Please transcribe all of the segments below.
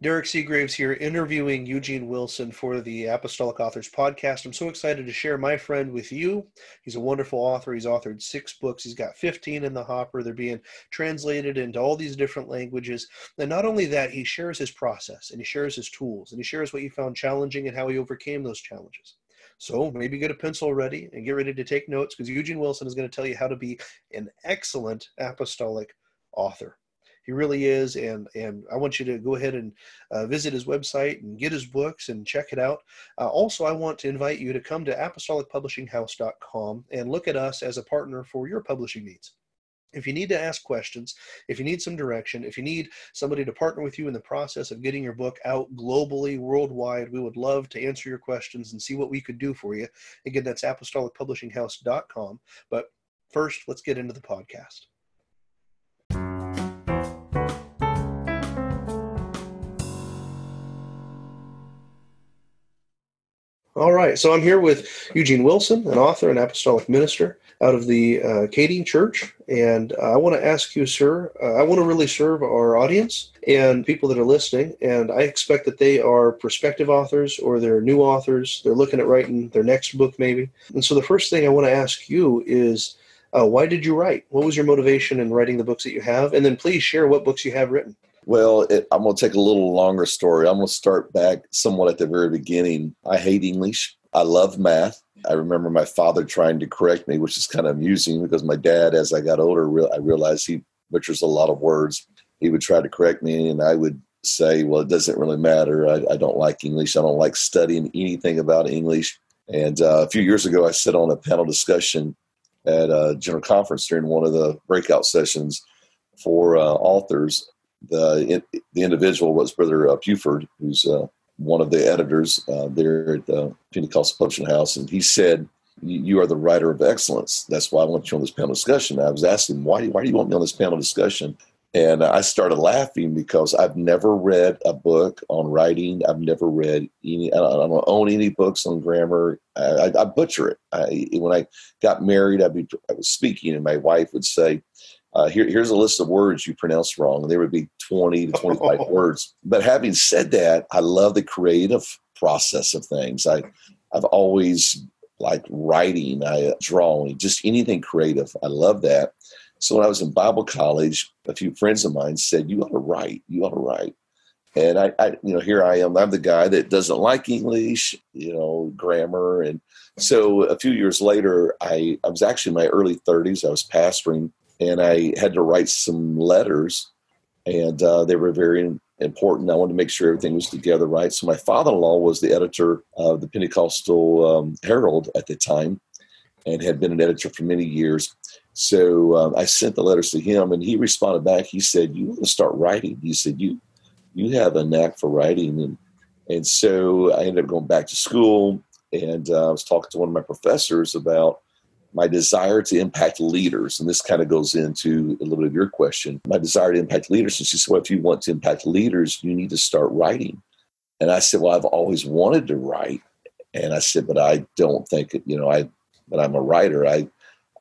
Derrick Seagraves here, interviewing Eugene Wilson for the Apostolic Authors Podcast. I'm so excited to share my friend with you. He's a wonderful author. He's authored six books. He's got 15 in the hopper. They're being translated into all these different languages. And not only that, he shares his process and he shares his tools and he shares what he found challenging and how he overcame those challenges. So maybe get a pencil ready and get ready to take notes because Eugene Wilson is going to tell you how to be an excellent apostolic author. He really is, and and I want you to go ahead and uh, visit his website and get his books and check it out. Uh, also, I want to invite you to come to apostolicpublishinghouse.com and look at us as a partner for your publishing needs. If you need to ask questions, if you need some direction, if you need somebody to partner with you in the process of getting your book out globally, worldwide, we would love to answer your questions and see what we could do for you. Again, that's apostolicpublishinghouse.com. But first, let's get into the podcast. All right, so I'm here with Eugene Wilson, an author and apostolic minister out of the uh, Church, and uh, I want to ask you, sir. Uh, I want to really serve our audience and people that are listening, and I expect that they are prospective authors or they're new authors. They're looking at writing their next book, maybe. And so the first thing I want to ask you is, uh, why did you write? What was your motivation in writing the books that you have? And then please share what books you have written. Well, it, I'm going to take a little longer story. I'm going to start back somewhat at the very beginning. I hate English. I love math. I remember my father trying to correct me, which is kind of amusing because my dad, as I got older, I realized he butchers a lot of words. He would try to correct me, and I would say, Well, it doesn't really matter. I, I don't like English. I don't like studying anything about English. And uh, a few years ago, I sat on a panel discussion at a general conference during one of the breakout sessions for uh, authors the the individual was Brother uh, Buford, who's uh, one of the editors uh, there at the Pentecostal Publishing House, and he said, "You are the writer of excellence. That's why I want you on this panel discussion." I was asking, "Why? Why do you want me on this panel discussion?" And I started laughing because I've never read a book on writing. I've never read any. I don't own any books on grammar. I, I, I butcher it. I, when I got married, I'd be, I was speaking, and my wife would say, uh, here, here's a list of words you pronounce wrong. And there would be 20 to 25 words. But having said that, I love the creative process of things. I, I've always liked writing, I drawing, just anything creative. I love that. So when I was in Bible college, a few friends of mine said, "You ought to write. You ought to write." And I, I, you know, here I am. I'm the guy that doesn't like English, you know, grammar. And so a few years later, I, I was actually in my early 30s. I was pastoring and I had to write some letters, and uh, they were very important. I wanted to make sure everything was together right. So my father-in-law was the editor of the Pentecostal um, Herald at the time, and had been an editor for many years. So um, I sent the letters to him, and he responded back. He said, "You want to start writing?" He said, "You you have a knack for writing," and and so I ended up going back to school, and uh, I was talking to one of my professors about my desire to impact leaders, and this kind of goes into a little bit of your question, my desire to impact leaders. And she said, Well, if you want to impact leaders, you need to start writing. And I said, Well, I've always wanted to write. And I said, But I don't think, you know, I, but I'm a writer. I,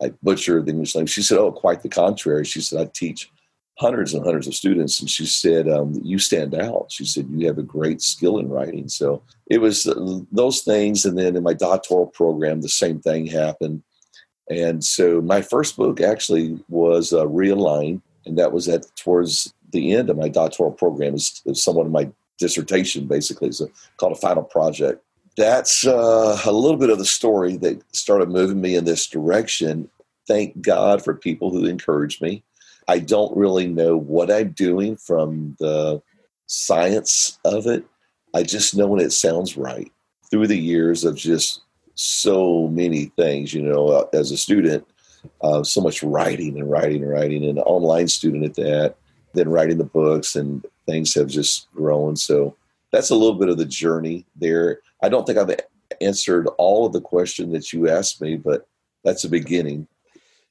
I butcher the English language. She said, Oh, quite the contrary. She said, I teach hundreds and hundreds of students. And she said, um, You stand out. She said, You have a great skill in writing. So it was uh, those things. And then in my doctoral program, the same thing happened. And so my first book actually was uh, Realign, and that was at towards the end of my doctoral program. It's, somewhat of my dissertation, basically. It's called a final project. That's uh, a little bit of the story that started moving me in this direction. Thank God for people who encouraged me. I don't really know what I'm doing from the science of it. I just know when it sounds right. Through the years of just so many things, you know, uh, as a student, uh, so much writing and writing and writing, and an online student at that, then writing the books, and things have just grown. So that's a little bit of the journey there. I don't think I've answered all of the question that you asked me, but that's a beginning.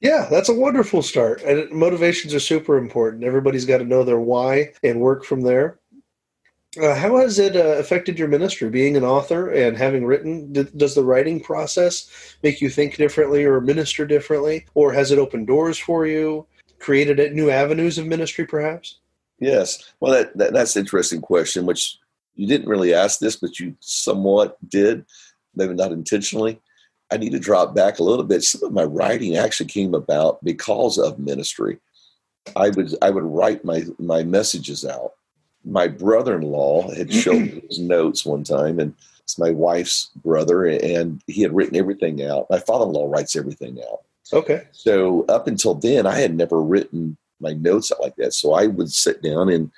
Yeah, that's a wonderful start. And motivations are super important. Everybody's got to know their why and work from there. Uh, how has it uh, affected your ministry? Being an author and having written, does the writing process make you think differently or minister differently, or has it opened doors for you, created new avenues of ministry, perhaps? Yes. Well, that, that that's an interesting question, which you didn't really ask this, but you somewhat did, maybe not intentionally. I need to drop back a little bit. Some of my writing actually came about because of ministry. I would I would write my my messages out. My brother-in-law had shown me his notes one time, and it's my wife's brother, and he had written everything out. My father-in-law writes everything out. Okay. So up until then, I had never written my notes out like that. So I would sit down and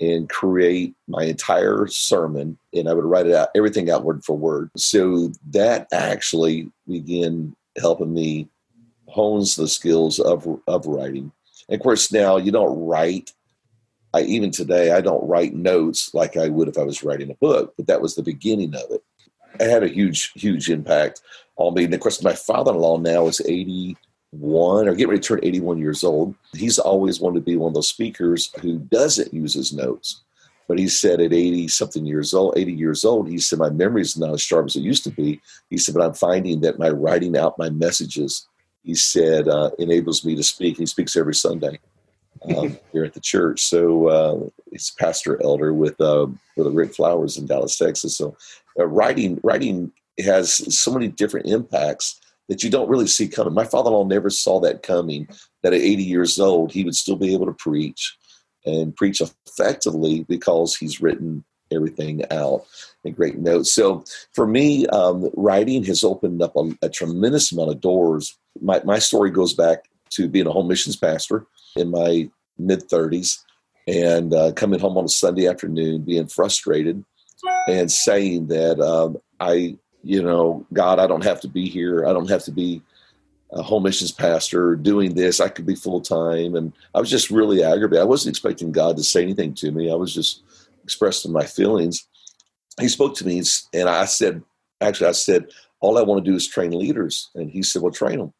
and create my entire sermon and I would write it out, everything out word for word. So that actually began helping me hones the skills of, of writing. And of course, now you don't write, I, even today, I don't write notes like I would if I was writing a book, but that was the beginning of it. It had a huge, huge impact on me. And of course, my father in law now is 81 or getting ready to turn 81 years old. He's always wanted to be one of those speakers who doesn't use his notes. But he said at 80 something years old, 80 years old, he said, My memory is not as sharp as it used to be. He said, But I'm finding that my writing out my messages, he said, uh, enables me to speak. He speaks every Sunday um, here at the church. So uh, he's pastor elder with, uh, with Rick Flowers in Dallas, Texas. So uh, writing, writing has so many different impacts that you don't really see coming. My father-in-law never saw that coming. That at 80 years old, he would still be able to preach and preach effectively because he's written everything out in great notes. So for me, um, writing has opened up a, a, tremendous amount of doors. My, my story goes back to being a home missions pastor in my mid 30s and uh, coming home on a Sunday afternoon, being frustrated and saying that um, I you know, God, I don't have to be here. I don't have to be a home missions pastor doing this. I could be full time. And I was just really aggravated. I wasn't expecting God to say anything to me. I was just expressing my feelings. He spoke to me and I said, actually, I said, all I want to do is train leaders. And he said, well, train them.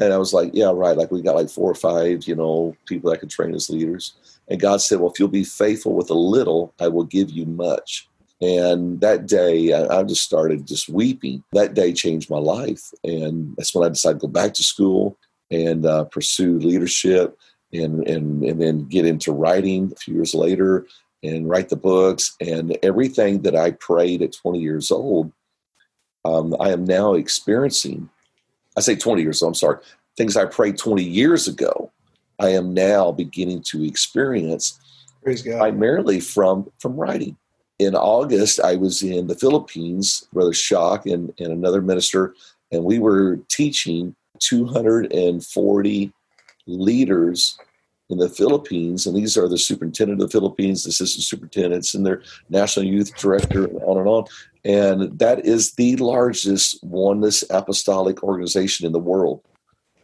And I was like, yeah, right. Like we got like four or five, you know, people that could train as leaders. And God said, well, if you'll be faithful with a little, I will give you much. And that day, I, just started just weeping. That day changed my life. And that's when I decided to go back to school and uh, pursue leadership and, and, and then get into writing a few years later and write the books. And everything that I prayed at 20 years old, um, I am now experiencing. I say 20 years old, I'm sorry. Things I prayed 20 years ago, I am now beginning to experience primarily from, from writing in August, I was in the Philippines, Brother Shock and, and another minister, and we were teaching 240 leaders in the Philippines, and these are the superintendent of the Philippines, the assistant superintendents, and their national youth director, and on and on. And that is the largest oneness apostolic organization in the world.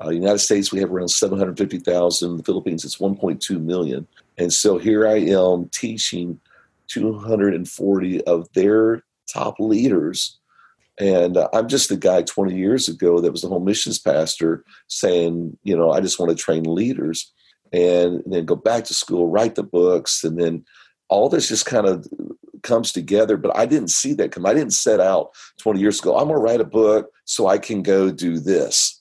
Uh, United States, we have around 750,000. In the Philippines, it's 1.2 million. And so here I am teaching 240 of their top leaders. And uh, I'm just the guy 20 years ago that was the home missions pastor saying, you know, I just want to train leaders and, then go back to school, write the books, and then all this just kind of comes together. But I didn't see that come. I didn't set out 20 years ago. I'm going to write a book so I can go do this.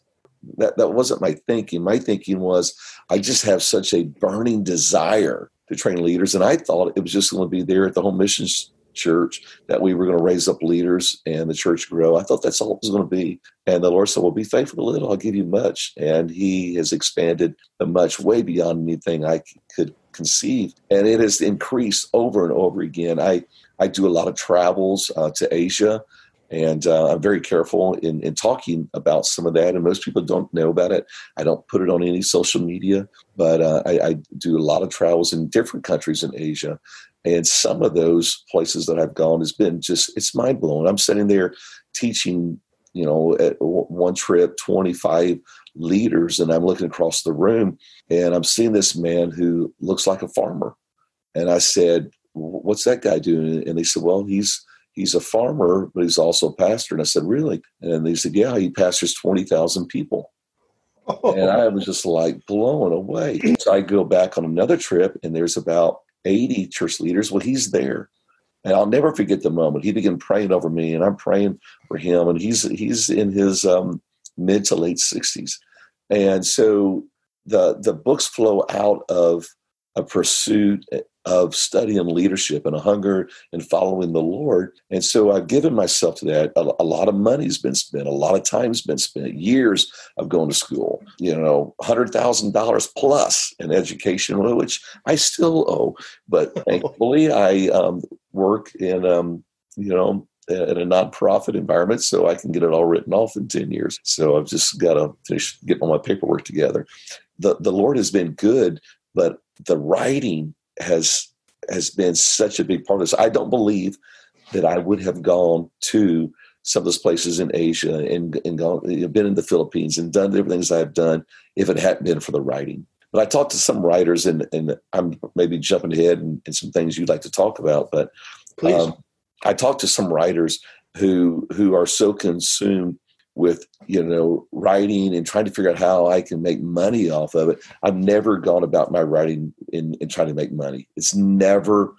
That that wasn't my thinking. My thinking was I just have such a burning desire to train leaders. And I thought it was just going to be there at the home missions church that we were going to raise up leaders and the church grow. I thought that's all it was going to be. And the Lord said, Well, be faithful a little, I'll give you much. And He has expanded the much way beyond anything I could conceive. And it has increased over and over again. I, I do a lot of travels uh, to Asia. And uh, I'm very careful in, in talking about some of that. And most people don't know about it. I don't put it on any social media, but uh, I, I, do a lot of travels in different countries in Asia. And some of those places that I've gone has been just, it's mind blowing. I'm sitting there teaching, you know, at one trip, 25 leaders, and I'm looking across the room and I'm seeing this man who looks like a farmer. And I said, What's that guy doing? And they said, Well, he's, he's a farmer, but he's also a pastor. And I said, really? And they said, yeah, he pastors 20,000 people. Oh. And I was just like blown away. So I go back on another trip, and there's about 80 church leaders. Well, he's there. And I'll never forget the moment. He began praying over me, and I'm praying for him. And he's he's in his um, mid to late 60s. And so the the books flow out of a pursuit of study and leadership and a hunger and following the Lord. And so I've given myself to that. A, a, lot of money's been spent, a lot of time's been spent, years of going to school, you know, $100,000 plus in education, which I still owe. But thankfully, I um, work in, um, you know, in a nonprofit environment, so I can get it all written off in 10 years. So I've just got to finish getting all my paperwork together. The, the Lord has been good, but the writing has has been such a big part of this. I don't believe that I would have gone to some of those places in Asia and, and gone, been in the Philippines and done everything things I've done if it hadn't been for the writing. But I talked to some writers, and, and I'm maybe jumping ahead and, and some things you'd like to talk about. But um, I talked to some writers who who are so consumed with you know writing and trying to figure out how I can make money off of it. I've never gone about my writing in, in trying to make money. It's never.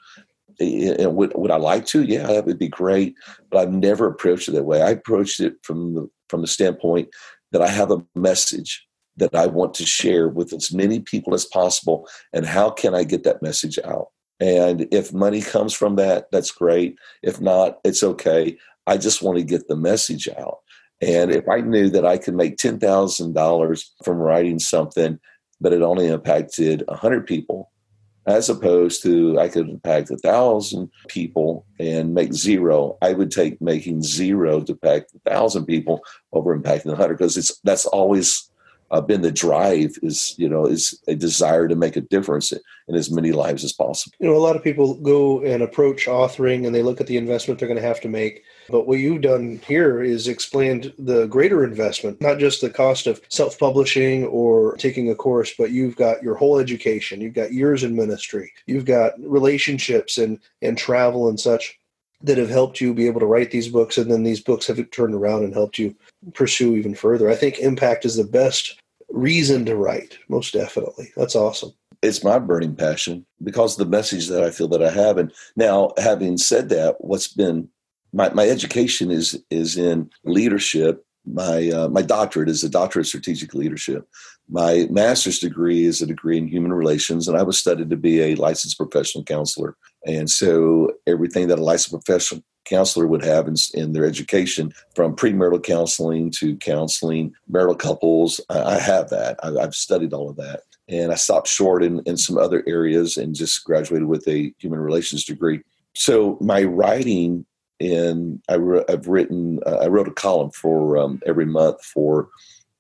And would, would I like to? Yeah, that would be great. But I've never approached it that way. I approached it from the from the standpoint that I have a message that I want to share with as many people as possible. And how can I get that message out? And if money comes from that, that's great. If not, it's okay. I just want to get the message out. And if I knew that I could make $10,000 from writing something, but it only impacted 100 people, as opposed to I could impact a thousand people and make zero. I would take making zero to impact a thousand people over impacting a hundred because it's that's always uh, been the drive is you know is a desire to make a difference in as many lives as possible. You know a lot of people go and approach authoring and they look at the investment they're going to have to make. But what you've done here is explained the greater investment not just the cost of self-publishing or taking a course but you've got your whole education you've got years in ministry you've got relationships and and travel and such that have helped you be able to write these books and then these books have turned around and helped you pursue even further. I think impact is the best reason to write, most definitely. That's awesome. It's my burning passion because the message that I feel that I have. And now, having said that, what's been my, my education is is in leadership. My uh, my doctorate is a doctorate of strategic leadership. My master's degree is a degree in human relations, and I was studied to be a licensed professional counselor. And so, everything that a licensed professional counselor would have in, in their education from premarital counseling to counseling marital couples. I, I have that. I, have studied all of that. And I stopped short in, in some other areas and just graduated with a human relations degree. So my writing in I have written uh, I wrote a column for um, every month for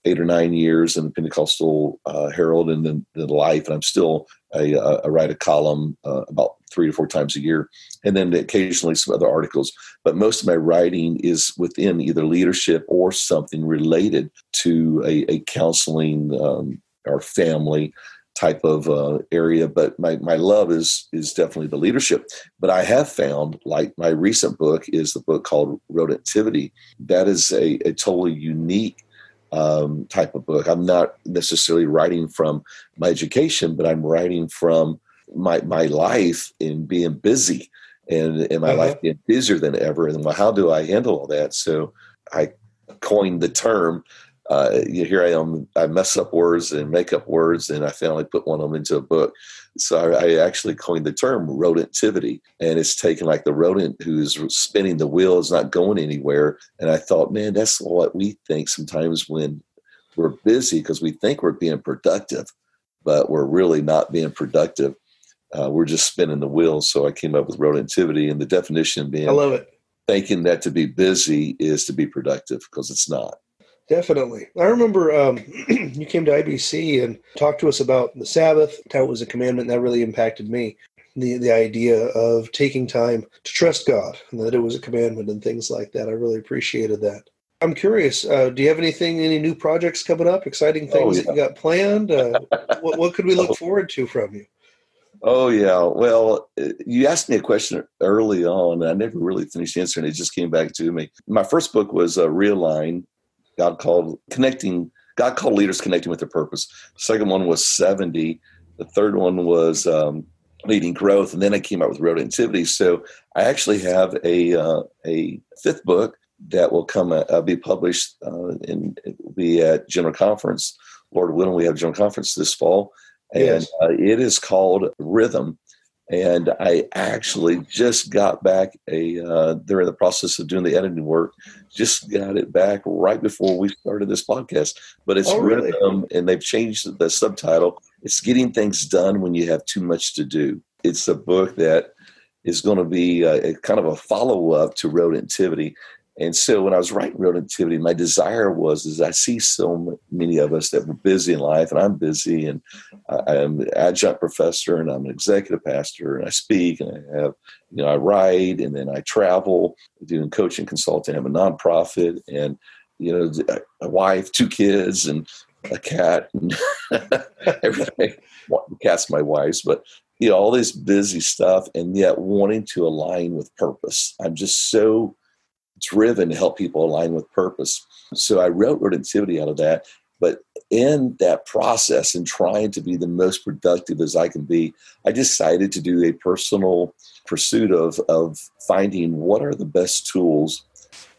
eight or nine years in the Pentecostal uh, Herald and then the Life, and I'm still a, a write a column uh, about three to four times a year, and then occasionally some other articles. But most of my writing is within either leadership or something related to a, a counseling um, or family type of uh, area. But my, my love is is definitely the leadership. But I have found, like my recent book is the book called Rodentivity. That is a, a totally unique um, type of book. I'm not necessarily writing from my education, but I'm writing from my my life in being busy and in my uh-huh. life being busier than ever. And how do I handle all that? So I coined the term. Uh, here I am. I mess up words and make up words, and I finally put one of them into a book. So I, I actually coined the term rodentivity, and it's taken like the rodent who's spinning the wheel is not going anywhere. And I thought, man, that's what we think sometimes when we're busy because we think we're being productive, but we're really not being productive. Uh, we're just spinning the wheel. So I came up with rodentivity, and the definition being I love it. Thinking that to be busy is to be productive because it's not. Definitely. I remember um, you came to IBC and talked to us about the Sabbath, how it was a commandment that really impacted me. The, the idea of taking time to trust God and that it was a commandment and things like that. I really appreciated that. I'm curious, uh, do you have anything, any new projects coming up, exciting oh, things oh, yeah. that you got planned? Uh, what, what could we look forward to from you? Oh yeah. Well, you asked me a question early on, and I never really finished answering. It just came back to me. My first book was uh, Realign, God called connecting. God called leaders connecting with their purpose. The second one was 70. The third one was um, leading growth, and then I came out with rodentivity. So I actually have a uh, a fifth book that will come uh, be published uh, and it will be at General Conference. Lord willing, we have General Conference this fall, and Yes. uh, it is called Rhythm. And I actually just got back a. Uh, they're in the process of doing the editing work. Just got it back right before we started this podcast. But it's Oh, really? rhythm, and they've changed the subtitle. It's getting things done when you have too much to do. It's a book that is going to be a, a kind of a follow up to Rodentivity. And so when I was writing Rodentivity, my desire was is I see so many of us that were busy in life, and I'm busy, and I, I'm an adjunct professor, and I'm an executive pastor, and I speak, and I have, you know, I write, and then I travel, doing coaching, consulting. I have a nonprofit, and you know, a wife, two kids, and a cat, and everything. The cat's my wife's, but you know, all this busy stuff, and yet wanting to align with purpose. I'm just so driven to help people align with purpose. So I wrote Rodentivity out of that. But in that process and trying to be the most productive as I can be, I decided to do a personal pursuit of, of finding what are the best tools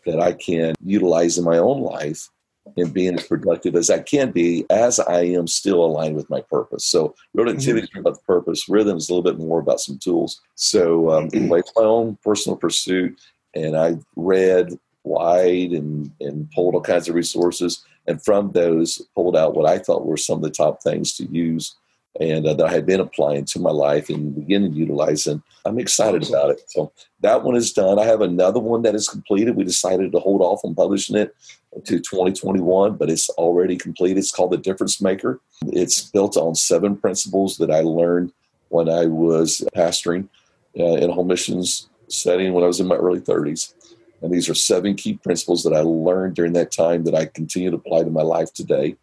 that I can utilize in my own life and being as productive as I can be as I am still aligned with my purpose. So productivity is about the purpose. Rhythm is a little bit more about some tools. So um, anyway, my own personal pursuit. And I read wide and, and pulled all kinds of resources. And from those, pulled out what I thought were some of the top things to use and uh, that I had been applying to my life and beginning to utilize. And I'm excited about it. So that one is done. I have another one that is completed. We decided to hold off on publishing it to 2021, but it's already complete. It's called The Difference Maker. It's built on seven principles that I learned when I was pastoring uh, in home missions setting when I was in my early 30s. And these are seven key principles that I learned during that time that I continue to apply to my life today.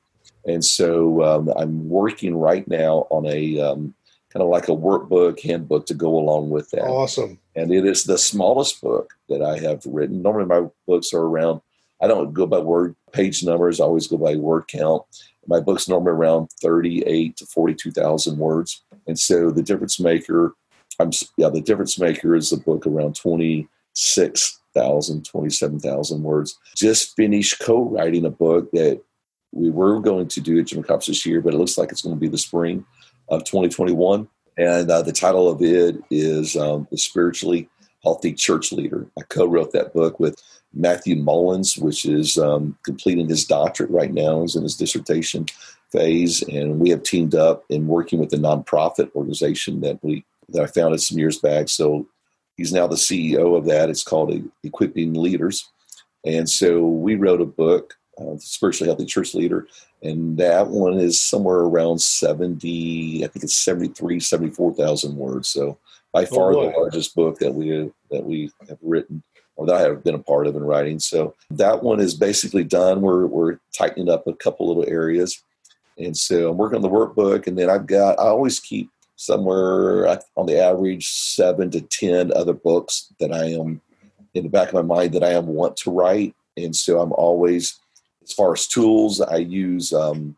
And so um, I'm working right now on a um, kind of like a workbook, handbook to go along with that Awesome. and it is the smallest book that I have written. Normally, my books are around. I don't go by word page numbers. I always go by word count. My book's normally around thirty-eight to forty-two thousand words, and so the difference maker. I'm yeah, the difference maker is a book around twenty-six thousand, twenty-seven thousand words. Just finished co-writing a book that we were going to do at Jim Cops this year, but it looks like it's going to be the spring of 2021. And uh, the title of it is um, The Spiritually Healthy Church Leader. I co wrote that book with Matthew Mullins, which is um, completing his doctorate right now, is in his dissertation phase. And we have teamed up in working with a nonprofit organization that we that I founded some years back. So he's now the CEO of that. It's called Equipping Leaders. And so we wrote a book, uh, Spiritually Healthy Church Leader, and that one is somewhere around 70 i think it's 73 74,000 words. So by far the largest book that we that we have written or that I have been a part of in writing. So that one is basically done. We're we're tightening up a couple little areas. And so I'm working on the workbook. And then I've got I always keep somewhere on the average 7 to 10 other books that I am in the back of my mind that I am want to write and so I'm always as far as tools, I use um,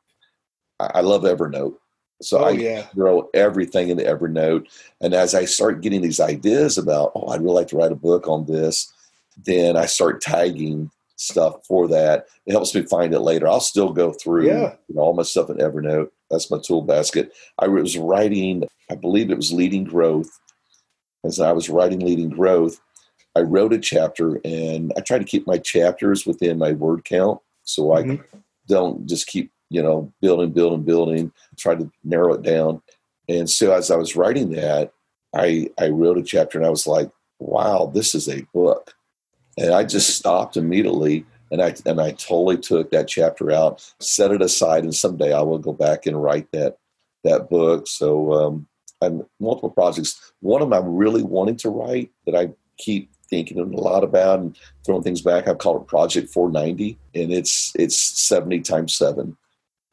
I I love Evernote. So Oh, I yeah. throw everything into Evernote. And as I start getting these ideas about, oh, I'd really like to write a book on this, then I start tagging stuff for that. It helps me find it later. I'll still go through Yeah. you know, all my stuff in Evernote. That's my tool basket. I was writing, I believe it was Leading Growth. As I was writing Leading Growth, I wrote a chapter and I try to keep my chapters within my word count. So I Mhm. don't just keep, you know, building, building, building, try to narrow it down. And so as I was writing that, I I wrote a chapter and I was like, wow, this is a book. And I just stopped immediately and I and I totally took that chapter out, set it aside, and someday I will go back and write that that book. So um I'm multiple projects. One of them I'm really wanting to write that I keep thinking a lot about and throwing things back. I've called it Project 490, and it's it's 70 times seven.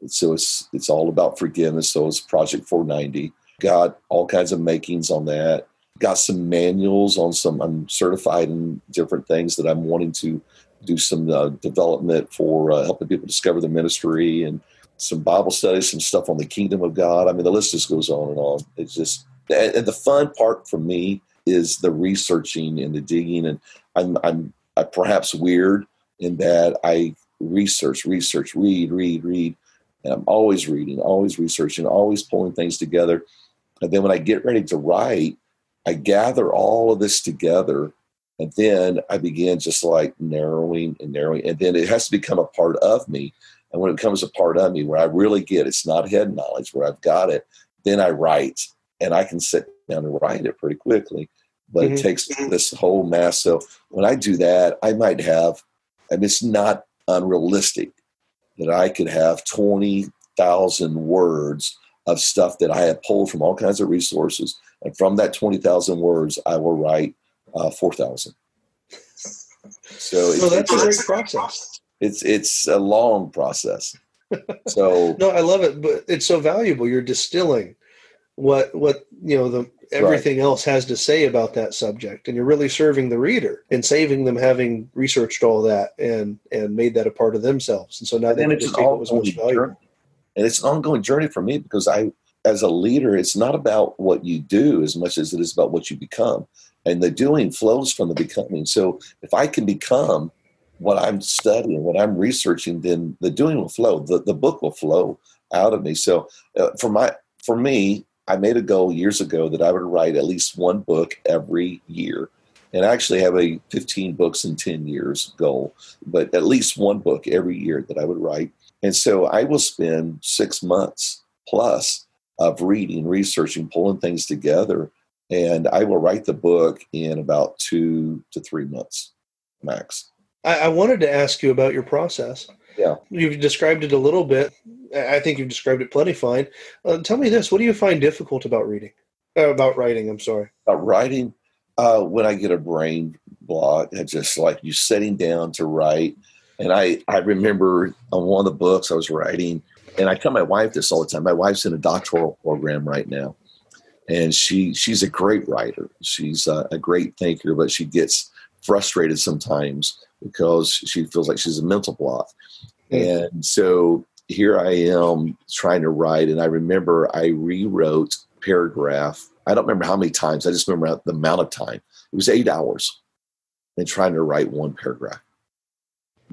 So it's it's all about forgiveness. So it's Project 490. Got all kinds of makings on that. Got some manuals on some. I'm certified in different things that I'm wanting to do some uh, development for uh, helping people discover the ministry and some Bible studies, some stuff on the kingdom of God. I mean, the list just goes on and on. It's just and, the fun part for me is the researching and the digging. And I'm I'm, I'm perhaps weird in that I research, research, read, read, read. And I'm always reading, always researching, always pulling things together. And then when I get ready to write, I gather all of this together and then I begin just like narrowing and narrowing. And then it has to become a part of me. And when it becomes a part of me, where I really get it's not head knowledge, where I've got it, then I write and I can sit down and write it pretty quickly. But mm-hmm. it takes this whole mass. So when I do that, I might have, and it's not unrealistic that I could have 20,000 words of stuff that I have pulled from all kinds of resources. And from that 20,000 words, I will write uh, 4,000. So well, that's a great process. It's, it's a long process. So no, I love it, but it's so valuable. You're distilling what, what, you know, the, everything right. else has to say about that subject and you're really serving the reader and saving them having researched all that and and made that a part of themselves and so now they just what was most valuable and it's an ongoing journey for me because i as a leader it's not about what you do as much as it is about what you become and the doing flows from the becoming. So if I can become what I'm studying, what I'm researching, then the doing will flow. The, the book will flow out of me. So uh, for my for me, I made a goal years ago that I would write at least one book every year. And I actually have a 15 books in 10 years goal, but at least one book every year that I would write. And so I will spend six months plus of reading, researching, pulling things together and I will write the book in about two to three months max. I, I wanted to ask you about your process. Yeah. You've described it a little bit. I think you've described it plenty fine. Uh, tell me this: What do you find difficult about reading? Uh, about writing? I'm sorry. About writing, uh, when I get a brain block, it's just like you sitting down to write. And I, I remember on one of the books I was writing, and I tell my wife this all the time. My wife's in a doctoral program right now, and she she's a great writer. She's a, a great thinker, but she gets frustrated sometimes because she feels like she's a mental block. Mm-hmm. And so here I am trying to write, and I remember I rewrote paragraph. I don't remember how many times. I just remember the amount of time. It was eight hours, and trying to write one paragraph.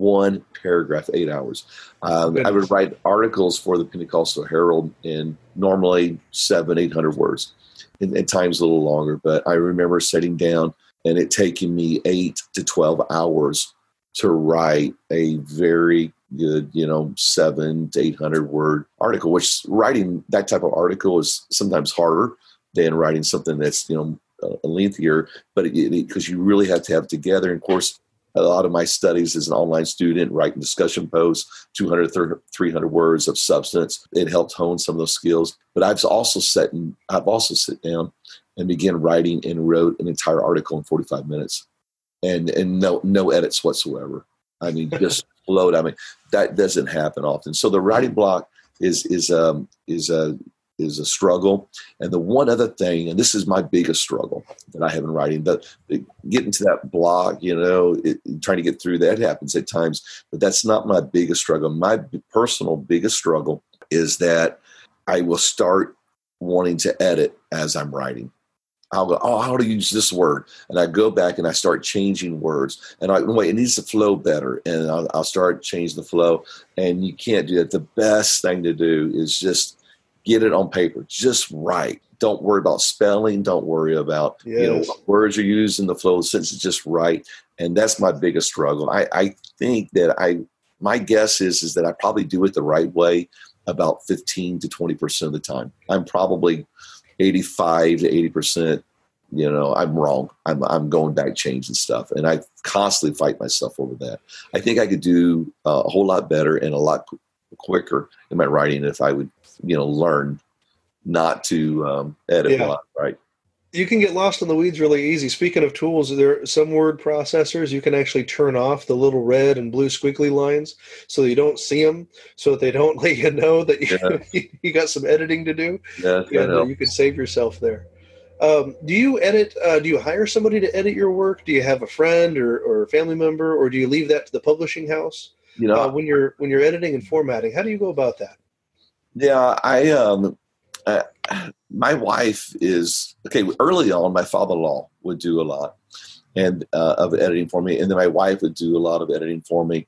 One paragraph, eight hours. Um, I would write articles for the Pentecostal Herald in normally seven, eight hundred words and at times a little longer. But I remember sitting down and it taking me eight to 12 hours to write a very good, you know, seven to 800 word article, which writing that type of article is sometimes harder than writing something that's, you know, a lengthier, but because you really have to have it together. And of course, a lot of my studies as an online student, writing discussion posts, 200, 300 words of substance. It helped hone some of those skills. But I've also sat and I've also sit down and began writing and wrote an entire article in 45 minutes, and and no no edits whatsoever. I mean, just flowed. I mean, that doesn't happen often. So the writing block is is um is a is a struggle. And the one other thing, and this is my biggest struggle that I have in writing, that getting to that block, you know, it, trying to get through that happens at times, but that's not my biggest struggle. My personal biggest struggle is that I will start wanting to edit as I'm writing. I'll go, oh, how to use this word? And I go back and I start changing words. And I wait, it needs to flow better. And I'll, I'll start changing the flow. And you can't do that. The best thing to do is just get it on paper. Just write. Don't worry about spelling. Don't worry about yes. you know what words you use in the flow of the sentence. Just write. And that's my biggest struggle. I, I think that I my guess is is that I probably do it the right way about 15 to 20 percent of the time. I'm probably 85 to 80 percent. You know, I'm wrong. I'm I'm going back changing stuff, and I constantly fight myself over that. I think I could do uh, a whole lot better and a lot quicker in my writing if I would you know learn not to um, edit yeah. a lot, right? You can get lost in the weeds really easy. Speaking of tools, there are some word processors you can actually turn off the little red and blue squiggly lines so you don't see them, so that they don't let you know that you, yeah. you got some editing to do. Yeah, you can save yourself there. Um, do you edit? Uh, do you hire somebody to edit your work? Do you have a friend or, or a family member, or do you leave that to the publishing house? You know, uh, when you're when you're editing and formatting, how do you go about that? Yeah, I um, uh, my wife is okay. Early on, my father-in-law would do a lot and uh, of editing for me, and then my wife would do a lot of editing for me.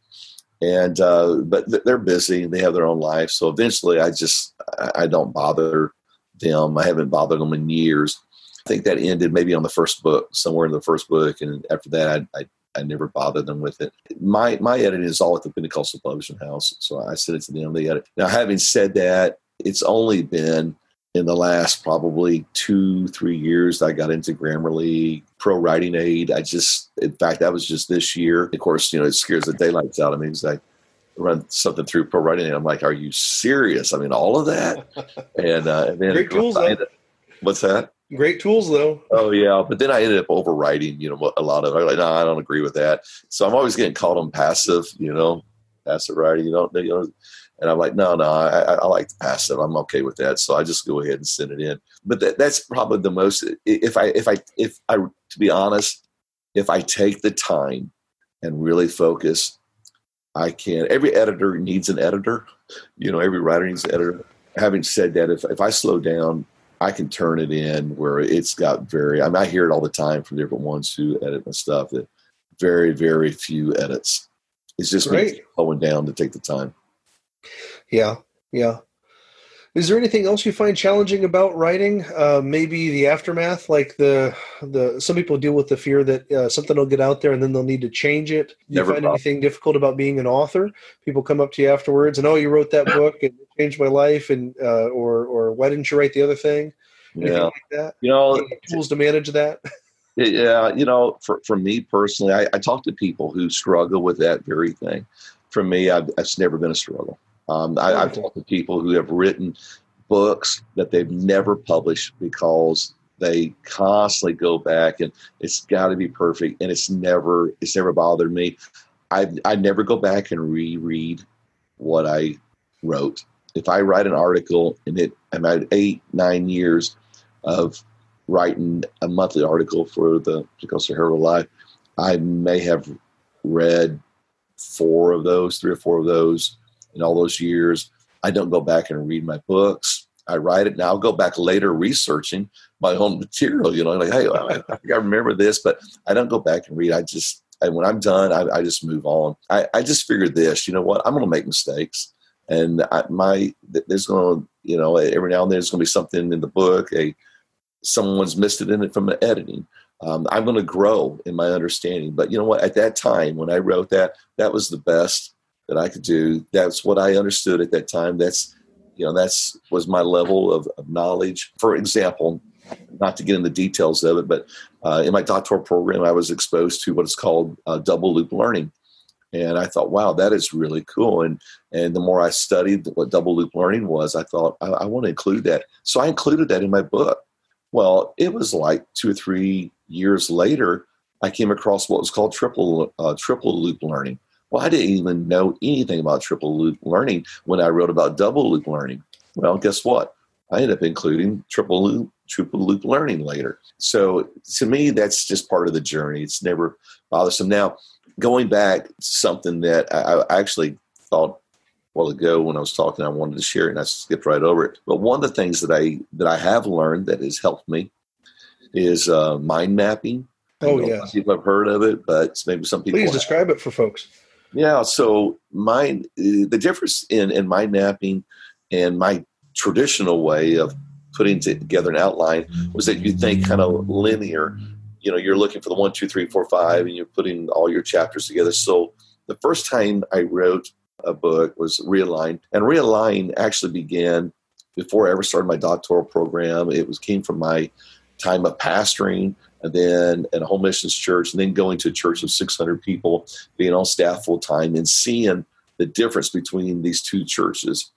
and uh, but they're busy. They have their own life. So eventually, I just I don't bother them. I haven't bothered them in years. I think that ended maybe on the first book, somewhere in the first book, and after that, I, I I never bothered them with it. My my editing is all at the Pentecostal Publishing House, so I send it to them. They edit. Now, having said that, it's only been in the last probably two three years I got into Grammarly, Pro Writing Aid. I just, in fact, that was just this year. Of course, you know, it scares the daylights out of me because I run something through Pro Writing Aid. I'm like, are you serious? I mean, all of that, and, uh, and then great tools. what's that? Great tools, though. Oh yeah, but then I ended up overwriting. You know, a lot of. I'm like, no, I don't agree with that. So I'm always getting called on passive. You know, passive writing. You. You know, and I'm like, no, no, I, I like the passive. I'm okay with that. So I just go ahead and send it in. But that, that's probably the most. If I, if I, if I, to be honest, if I take the time and really focus, I can. Every editor needs an editor. You know, every writer needs an editor. Having said that, if if I slow down I can turn it in where it's got very. I mean, I hear it all the time from different ones who edit my stuff that very, very few edits. It's just me slowing down to take the time. Yeah, yeah. Is there anything else you find challenging about writing? Uh, maybe the aftermath, like the the some people deal with the fear that uh, something will get out there and then they'll need to change it. You Never find anything difficult about being an author? People come up to you afterwards and oh, you wrote that book and it changed my life, and uh, or or why didn't you write the other thing? Anything yeah, like that? you know, tools to manage that. Yeah, you know, for for me personally, I, I talk to people who struggle with that very thing. For me, I've, it's never been a struggle. Um, I, have talked to people who have written books that they've never published because they constantly go back and it's got to be perfect and it's never it's never bothered me. I i never go back and reread what i wrote. If i write an article and it i'm at eight nine years of writing a monthly article for the Pentecostal Herald Live i may have read four of those three or four of those in all those years. I don't go back and read my books. I write it now. I'll go back later researching my own material. You know, like, hey, I, I remember this, but I don't go back and read. I just, and when I'm done, I, I just move on. I, I just figured this. You know what? I'm going to make mistakes, and I, my there's going to, you know, every now and then there's going to be something in the book. A someone's missed it in it from the editing. Um, I'm going to grow in my understanding. But you know what? At that time, when I wrote that, that was the best that I could do. That's what I understood at that time. That's you know that's was my level of, of knowledge. For example, not to get into the details of it, but uh, in my doctoral program, I was exposed to what is called uh, double loop learning, and I thought, wow, that is really cool. And and the more I studied what double loop learning was, I thought I, I want to include that. So I included that in my book. Well, it was like two or three years later, I came across what was called triple uh, triple loop learning well, I didn't even know anything about triple loop learning when I wrote about double loop learning. Well, guess what? I ended up including triple loop triple loop learning later. So to me, that's just part of the journey. It's never bothersome. Now, going back to something that I, I actually thought a while ago when I was talking, I wanted to share it and I skipped right over it. But one of the things that I that I have learned that has helped me is uh, mind mapping. Oh yeah, people have heard of it, but maybe some people. Please describe it for folks. Yeah. So my the difference in in mind mapping and my traditional way of putting together an outline was that you think kind of linear. You know, you're looking for the one, two, three, four, five, and you're putting all your chapters together. So the first time I wrote a book was Realign, and Realign actually began before I ever started my doctoral program. It was came from my time of pastoring and then at a home missions church, and then going to a church of 600 people, being on staff full time, and seeing the difference between these two churches.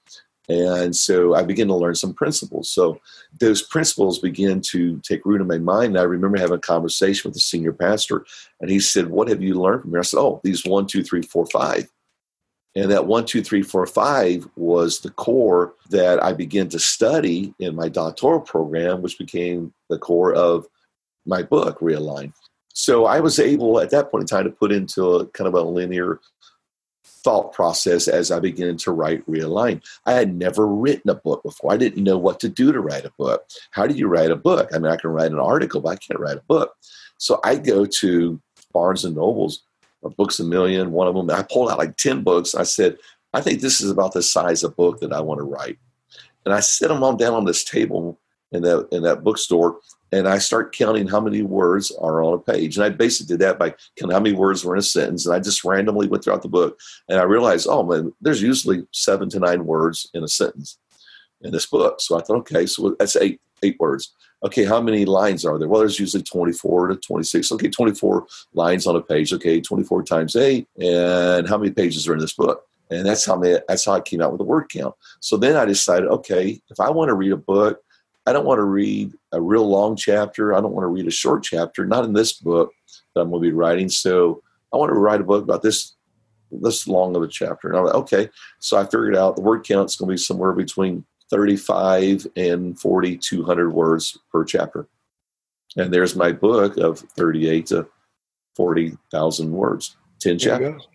And so I began to learn some principles. So those principles began to take root in my mind. And I remember having a conversation with the senior pastor, and he said, What have you learned from here? I said, Oh, these one, two, three, four, five. And that one, two, three, four, five was the core that I began to study in my doctoral program, which became the core of my book, Realign. So I was able at that point in time to put into a kind of a linear thought process as I began to write Realign. I had never written a book before. I didn't know what to do to write a book. How do you write a book? I mean, I can write an article, but I can't write a book. So I go to Barnes and Nobles uh, Books a Million, one of them. I pulled out like 10 books. I said, I think this is about the size of book that I want to write. And I set them all down on this table in that in that bookstore, and I start counting how many words are on a page. And I basically did that by counting how many words were in a sentence, and I just randomly went throughout the book, and I realized, oh man, there's usually seven to nine words in a sentence in this book. So I thought, okay, so that's eight eight words. Okay, how many lines are there? Well, there's usually 24 to 26. Okay, 24 lines on a page. Okay, 24 times eight, and how many pages are in this book? And that's how many, that's how I came out with the word count. So then I decided, okay, if I want to read a book, I don't want to read a real long chapter. I don't want to read a short chapter, not in this book that I'm going to be writing. So I want to write a book about this this long of a chapter. And I'm like, okay. So I figured out the word count is going to be somewhere between 35 and 4,200 words per chapter. And there's my book of 38 to 40,000 words, 10 chapters.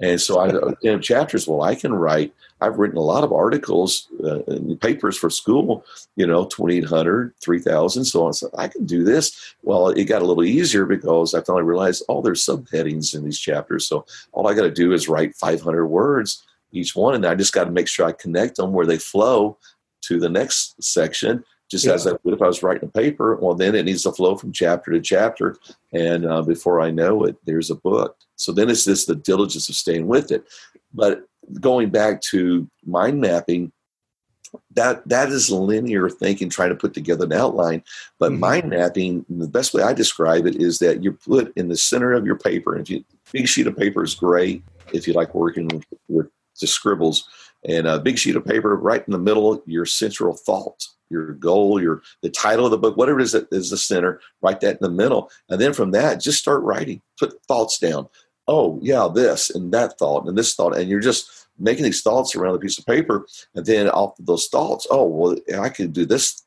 And so I, in chapters, well, I can write. I've written a lot of articles, uh, papers for school, you know, 2,800, 3,000, so on. So I can do this. Well, it got a little easier because I finally realized, oh, there's subheadings in these chapters. So all I got to do is write 500 words each one. And I just got to make sure I connect them where they flow to the next section just yeah. as I would if I was writing a paper. Well, then it needs to flow from chapter to chapter, and uh, before I know it, there's a book. So then it's just the diligence of staying with it. But going back to mind mapping, that that is linear thinking, trying to put together an outline. But mm-hmm. mind mapping, the best way I describe it is that you put in the center of your paper. And if you big sheet of paper is great if you like working with, with just scribbles, and a big sheet of paper right in the middle, your central thought your goal, your the title of the book, whatever it is that is the center, write that in the middle. And then from that, just start writing. Put thoughts down. Oh, yeah, this and that thought and this thought. And you're just making these thoughts around a piece of paper. And then off of those thoughts, oh, well, I could do this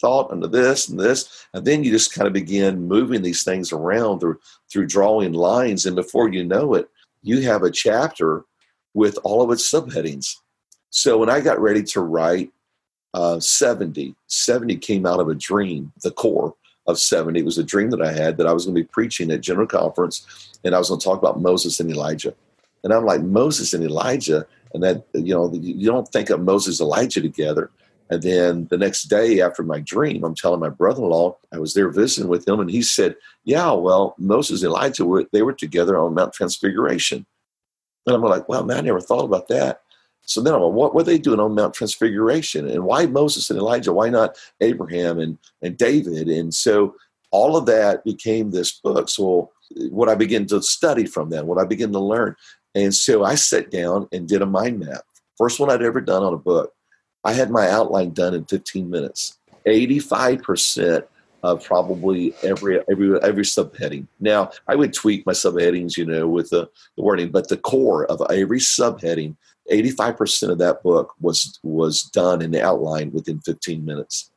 thought into this and this. And then you just kind of begin moving these things around through through drawing lines. And before you know it, you have a chapter with all of its subheadings. So when I got ready to write uh, 70. 70 came out of a dream, the core of 70. It was a dream that I had that I was going to be preaching at General Conference and I was going to talk about Moses and Elijah. And I'm like, Moses and Elijah, and that, you know, you don't think of Moses and Elijah together. And then the next day after my dream, I'm telling my brother-in-law, I was there visiting with him, and he said, "Yeah, well, Moses and Elijah were they were together on Mount Transfiguration." And I'm like, "Well, man, I never thought about that." So then I'm like, what were they doing on Mount Transfiguration? And why Moses and Elijah? Why not Abraham and, and David? And so all of that became this book. So what I began to study from that, what I began to learn. And so I sat down and did a mind map. First one I'd ever done on a book. I had my outline done in 15 minutes. 85% of probably every every every subheading. Now I would tweak my subheadings, you know, with the, the wording, but the core of every subheading 85% of that book was was done in the outline within 15 minutes.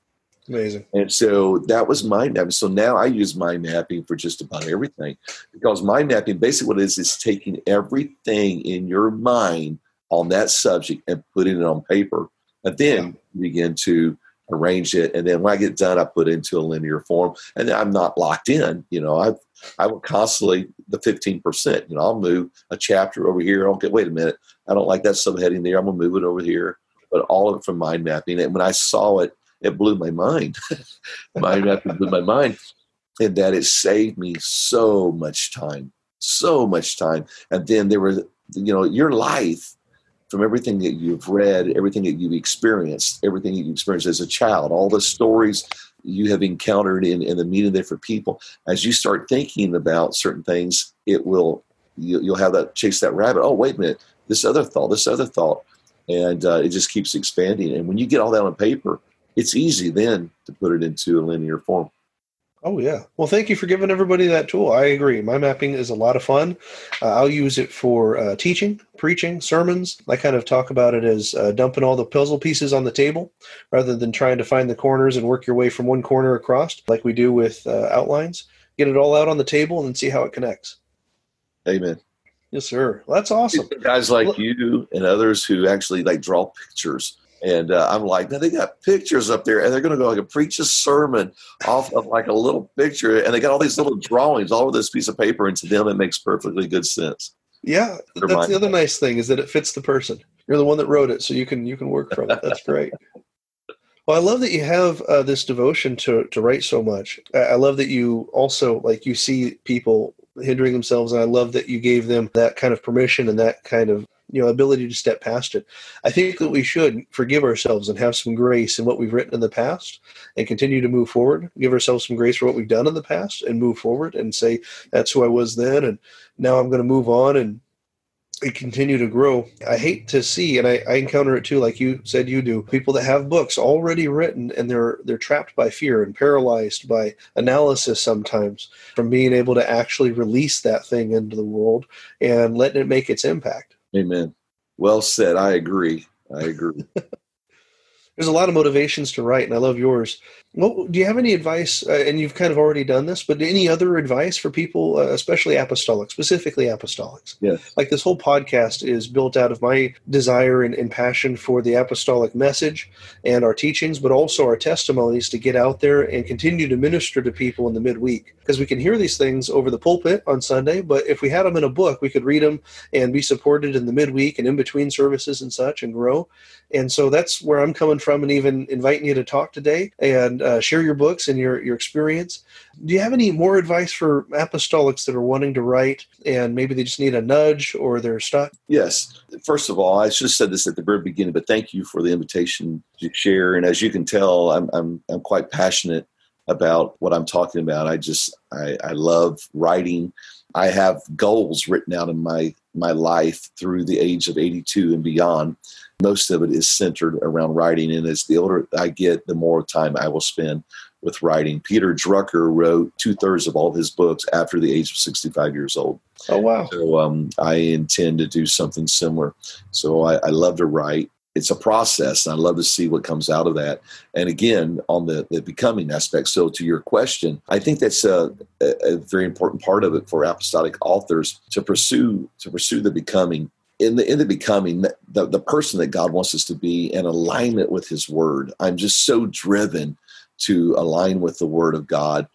Amazing. And so that was mind mapping. So now I use mind mapping for just about everything because mind mapping basically what it is is taking everything in your mind on that subject and putting it on paper. And then yeah. begin to arrange it. And then when I get done, I put it into a linear form. And I'm not locked in. You know, I've I will constantly the 15%. You know, I'll move a chapter over here. Okay, wait a minute. I don't like that subheading there. I'm gonna move it over here. But all of it from mind mapping. And when I saw it, it blew my mind. mind mapping blew my mind. And that it saved me so much time. So much time. And then there were, you know, your life from everything that you've read, everything that you've experienced, everything that you experienced as a child, all the stories you have encountered in, in the meeting for people, as you start thinking about certain things, it will you, will have that chase that rabbit. Oh, wait a minute, this other thought, this other thought, and uh, it just keeps expanding. And when you get all that on paper, it's easy then to put it into a linear form. Oh yeah. Well, thank you for giving everybody that tool. I agree. Mind mapping is a lot of fun. Uh, I'll use it for uh, teaching, preaching, sermons. I kind of talk about it as uh, dumping all the puzzle pieces on the table rather than trying to find the corners and work your way from one corner across like we do with uh, outlines. Get it all out on the table and then see how it connects. Amen. Yes, sir. Well, that's awesome. Guys like you and others who actually like draw pictures And uh, I'm like, now they got pictures up there, and they're going to go like a preach a sermon off of like a little picture, and they got all these little drawings all over this piece of paper, and to them it makes perfectly good sense. Yeah, that's mind. the other nice thing is that it fits the person. You're the one that wrote it, so you can you can work from it. That's great. Well, I love that you have uh, this devotion to to write so much. I I love that you also like you see people hindering themselves, and I love that you gave them that kind of permission and that kind of you know ability to step past it. I think that we should forgive ourselves and have some grace in what we've written in the past, and continue to move forward. Give ourselves some grace for what we've done in the past, and move forward and say that's who I was then, and now I'm going to move on and and continue to grow. I hate to see, and I, I encounter it too, like you said you do, people that have books already written and they're they're trapped by fear and paralyzed by analysis sometimes from being able to actually release that thing into the world and letting it make its impact. Amen. Well said. I agree. I agree. There's a lot of motivations to write, and I love yours. What do you have any advice? Uh, and you've kind of already done this, but any other advice for people, uh, especially apostolic, specifically apostolics? Yes. like this whole podcast is built out of my desire and, and, passion for the apostolic message and our teachings, but also our testimonies to get out there and continue to minister to people in the midweek. Because we can hear these things over the pulpit on Sunday, but if we had them in a book, we could read them and be supported in the midweek and in between services and such and grow. And so that's where I'm coming from, and even inviting you to talk today and uh, share your books and your, your experience. Do you have any more advice for apostolics that are wanting to write and maybe they just need a nudge or they're stuck? Yes. First of all, I should have said this at the very beginning, but thank you for the invitation to share. And as you can tell, I'm I'm I'm quite passionate about what I'm talking about. I just I, I love writing. I have goals written out in my my life through the age of 82 and beyond. Most of it is centered around writing, and as the older I get, the more time I will spend with writing. Peter Drucker wrote two thirds of all his books after the age of 65 years old. Oh, wow. So um, I intend to do something similar. So I, I love to write. It's a process. And I love to see what comes out of that. And again, on the, the becoming aspect. So to your question, I think that's a, a very important part of it for apostolic authors to pursue to pursue the becoming in the in the becoming the, the person that God wants us to be in alignment with his word. I'm just so driven to align with the word of God.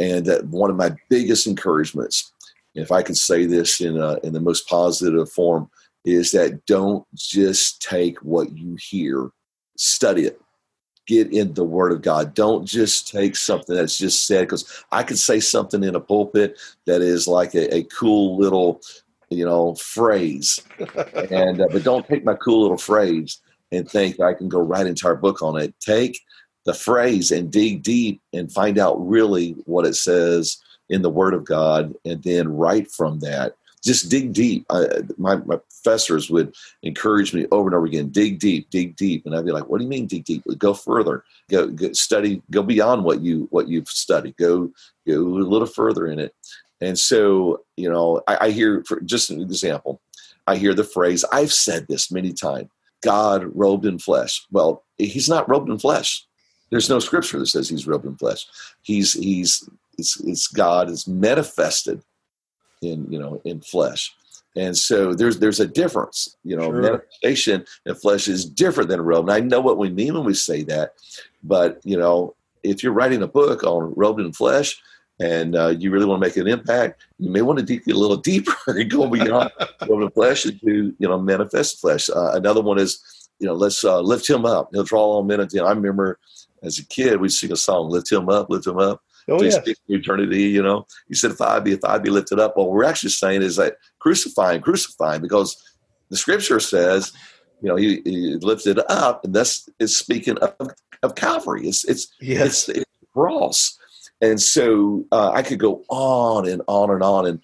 And that one of my biggest encouragements, if I can say this in a, in the most positive form, is that don't just take what you hear, study it. Get in the Word of God. Don't just take something that's just said, because I could say something in a pulpit that is like a, a cool little you know, phrase. and uh, but don't take my cool little phrase and think I can go write an entire book on it. Take the phrase and dig deep and find out really what it says in the Word of God, and then write from that. Just dig deep. I, my, my professors would encourage me over and over again: dig deep, dig deep, and I'd be like, "What do you mean, dig deep? Go further. Go, go study. Go beyond what you what you've studied. Go go a little further in it." And so, you know, I, I hear, for just an example, I hear the phrase, I've said this many times God robed in flesh. Well, he's not robed in flesh. There's no scripture that says he's robed in flesh. He's, he's, it's, it's God is manifested in, you know, in flesh. And so there's there's a difference, you know. Sure. Manifestation in flesh is different than robe. And I know what we mean when we say that, but you know, if you're writing a book on robed in flesh, and uh, you really want to make an impact, you may want to dig a little deeper and go beyond the flesh into you know manifest flesh. Uh, another one is you know let's uh, lift him up. He'll draw all men into. I remember as a kid we'd sing a song, lift him up, lift him up. Oh, yeah. eternity. You know, he said, if I be, if I be lifted up. What we're actually saying is that crucifying, crucifying, because the scripture says, you know, he, he lifted up, and that's is speaking of, of Calvary. It's it's Yes. it's, it's cross. And so uh, I could go on and on and on. And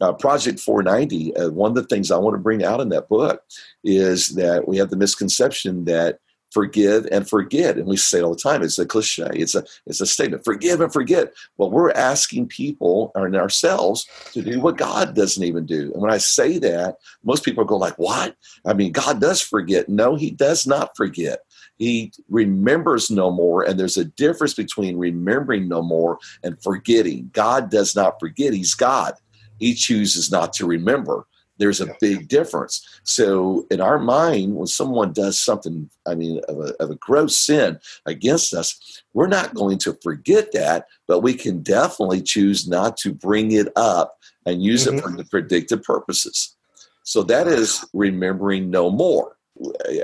uh, Project 490, uh, one of the things I want to bring out in that book is that we have the misconception that forgive and forget, and we say all the time. It's a cliche. It's a it's a statement. Forgive and forget. Well, we're asking people and ourselves to do what God doesn't even do. And when I say that, most people go like, "What? I mean, God does forget." No, He does not forget he remembers no more and there's a difference between remembering no more and forgetting god does not forget he's god he chooses not to remember There's a big difference. So in our mind, when someone does something, I mean, of a, of a gross sin against us, we're not going to forget that, but we can definitely choose not to bring it up and use it for mm-hmm. the predicted purposes. So that is remembering no more.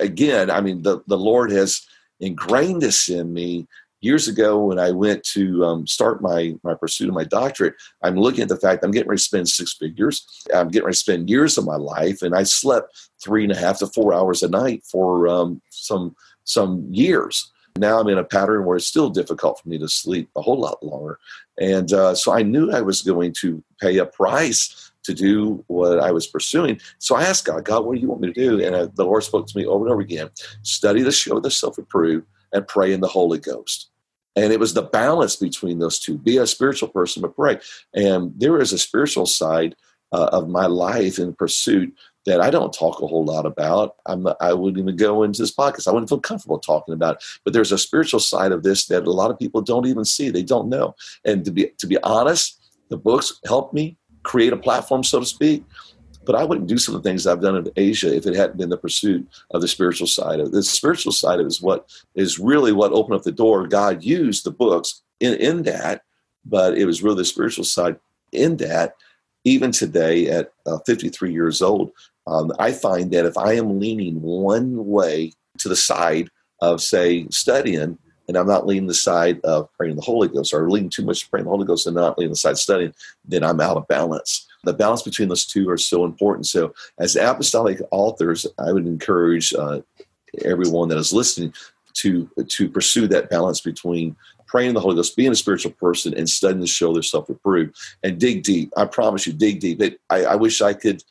Again, I mean, the, the Lord has ingrained this in me years ago when I went to um, start my, my pursuit of my doctorate. I'm looking at the fact I'm getting ready to spend six figures. I'm getting ready to spend years of my life, and I slept three and a half to four hours a night for um, some some years. Now I'm in a pattern where it's still difficult for me to sleep a whole lot longer, and uh, so I knew I was going to pay a price to do what I was pursuing. So I asked God, God, what do you want me to do? And uh, the Lord spoke to me over and over again: study the show the self-approved and pray in the Holy Ghost. And it was the balance between those two. Be a spiritual person, but pray. And there is a spiritual side uh, of my life in pursuit that I don't talk a whole lot about. I'm, I wouldn't even go into this podcast. I wouldn't feel comfortable talking about it. But there's a spiritual side of this that a lot of people don't even see. They don't know. And to be to be honest, the books helped me create a platform, so to speak. But I wouldn't do some of the things I've done in Asia if it hadn't been the pursuit of the spiritual side of it. The spiritual side of it is what is really what opened up the door. God used the books in, in that, but it was really the spiritual side in that. Even today, at uh, 53 years old, um, I find that if I am leaning one way to the side of, say, studying, and I'm not leaning the side of praying the Holy Ghost, or leaning too much to praying the Holy Ghost and not leaning the side studying, then I'm out of balance. The balance between those two are so important. So, as apostolic authors, I would encourage uh, everyone that is listening to to pursue that balance between praying the Holy Ghost, being a spiritual person, and studying to show their self approved, and dig deep. I promise you, dig deep. It, I, I wish I could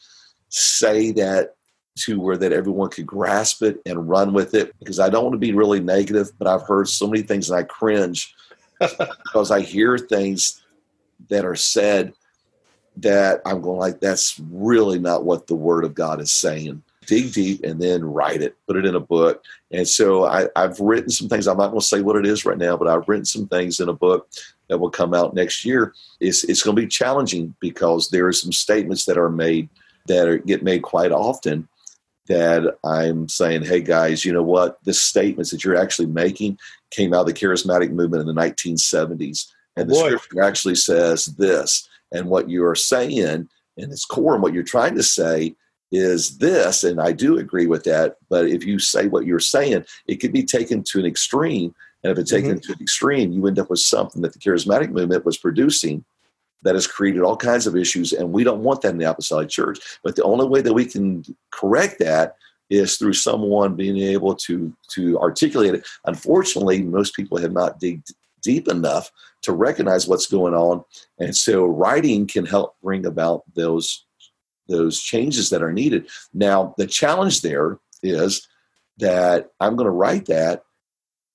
say that to where that everyone could grasp it and run with it because I don't want to be really negative, but I've heard so many things and I cringe because I hear things that are said that I'm going like that's really not what the word of God is saying. Dig deep and then write it, put it in a book. And so I, I've written some things. I'm not going to say what it is right now, but I've written some things in a book that will come out next year. It's, it's going to be challenging because there are some statements that are made that are, get made quite often that I'm saying, hey guys, you know what? The statements that you're actually making came out of the charismatic movement in the 1970s. And the Boy. scripture actually says this. And what you are saying, in its core, and what you're trying to say is this. And I do agree with that. But if you say what you're saying, it could be taken to an extreme. And if it's taken mm-hmm. to an extreme, you end up with something that the charismatic movement was producing that has created all kinds of issues, and we don't want that in the apostolic church. But the only way that we can correct that is through someone being able to to articulate it. Unfortunately, most people have not digged deep enough to recognize what's going on, and so writing can help bring about those those changes that are needed. Now, the challenge there is that I'm going to write that,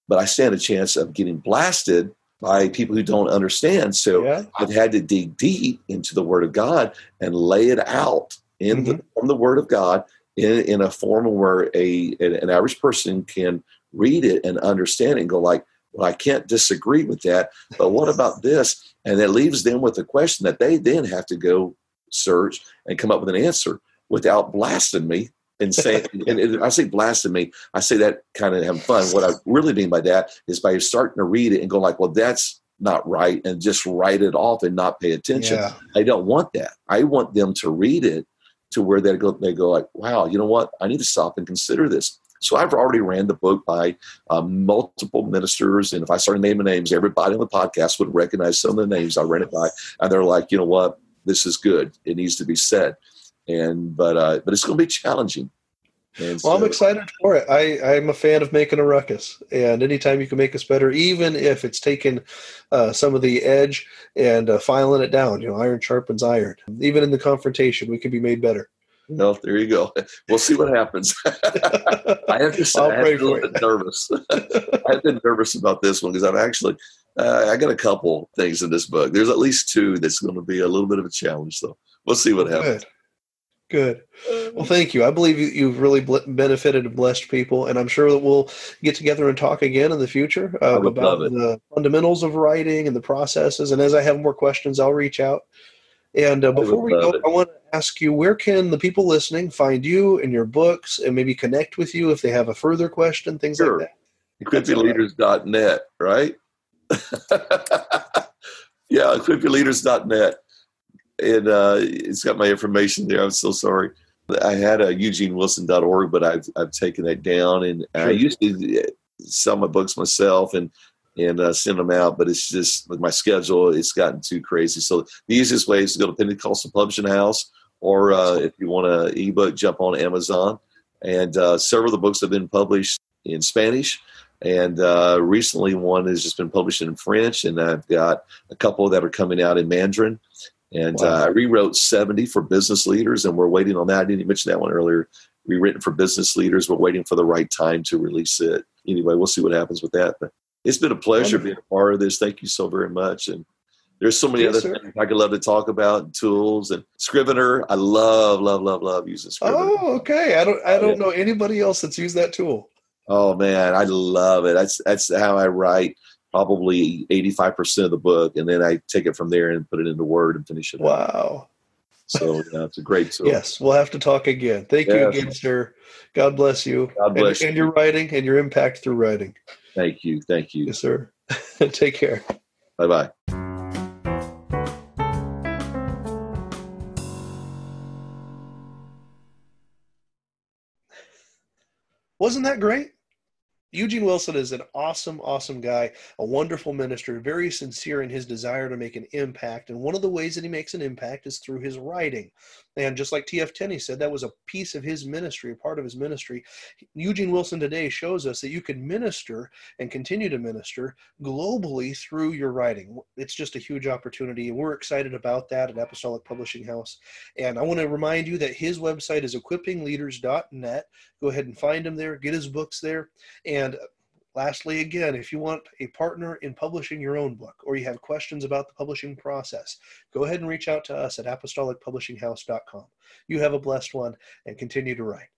but I stand a chance of getting blasted by people who don't understand. So Yeah. I've had to dig deep into the Word of God and lay it out in the, mm-hmm. from the Word of God in, in a form where a an, an average person can read it and understand it and go like, well, I can't disagree with that, but what about this? And it leaves them with a question that they then have to go search and come up with an answer without blasting me and saying, and and I say blasting me, I say that kind of having fun. What I really mean by that is by starting to read it and go like, well, that's not right, and just write it off and not pay attention. Yeah. I don't want that. I want them to read it to where they go, they go like, wow, you know what? I need to stop and consider this. So I've already ran the book by um, multiple ministers, and if I started naming names, everybody on the podcast would recognize some of the names I ran it by, and they're like, you know what? This is good. It needs to be said. And but uh, but it's going to be challenging. And Well, I'm excited for it. I, I'm a fan of making a ruckus, and anytime you can make us better, even if it's taking uh, some of the edge and uh, filing it down, you know, iron sharpens iron. Even in the confrontation, we can be made better. Well, there you go. We'll see what happens. I have to say, I'll I have been a little bit nervous. I've been nervous about this one because I've actually, uh, I got a couple things in this book. There's at least two that's going to be a little bit of a challenge, though. We'll see what happens. Good. Good. Well, thank you. I believe you, you've really bl- benefited and blessed people, and I'm sure that we'll get together and talk again in the future uh, about the fundamentals of writing and the processes. And as I have more questions, I'll reach out. And uh, before we go, it. I want to ask you where can the people listening find you and your books and maybe connect with you if they have a further question, things Sure. like that. equippingleaders.net, right? yeah, equippingleaders.net. And uh, it's got my information there. I'm so sorry. I had a eugenewilson.org, but I've, I've taken that down. And I used to sell my books myself and and uh, send them out, but it's just with my schedule, it's gotten too crazy. So the easiest way is to go to Pentecostal Publishing House, or uh, if you want an ebook, jump on Amazon. And uh, several of the books have been published in Spanish. And uh, recently, one has just been published in French, and I've got a couple that are coming out in Mandarin. And Wow. uh, I rewrote 70 for business leaders, and we're waiting on that. I didn't mention that one earlier. Rewritten for business leaders. We're waiting for the right time to release it. Anyway, we'll see what happens with that. But it's been a pleasure Wonderful. being a part of this. Thank you so very much. And there's so many Yes, other sir. things I could love to talk about, and tools and Scrivener. I love, love, love, love using Scrivener. Oh, okay. I don't I don't know anybody else that's used that tool. Oh man, I love it. That's that's how I write probably 85% of the book and then I take it from there and put it into Word and finish it up. Wow. So yeah, it's a great tool. Yes, we'll have to talk again. Thank you Yes. again, sir. God bless you. God bless and, and your writing and your impact through writing. Thank you. Thank you. Yes, sir. Take care. Bye bye. Wasn't that great? Eugene Wilson is an awesome, awesome guy, a wonderful minister, very sincere in his desire to make an impact. And one of the ways that he makes an impact is through his writing. And just like T.F. Tenney said, that was a piece of his ministry, a part of his ministry. Eugene Wilson today shows us that you can minister and continue to minister globally through your writing. It's just a huge opportunity, and we're excited about that at Apostolic Publishing House. And I want to remind you that his website is equippingleaders.net. Go ahead and find him there, get his books there. And lastly, again, if you want a partner in publishing your own book or you have questions about the publishing process, go ahead and reach out to us at apostolicpublishinghouse.com. You have a blessed one and continue to write.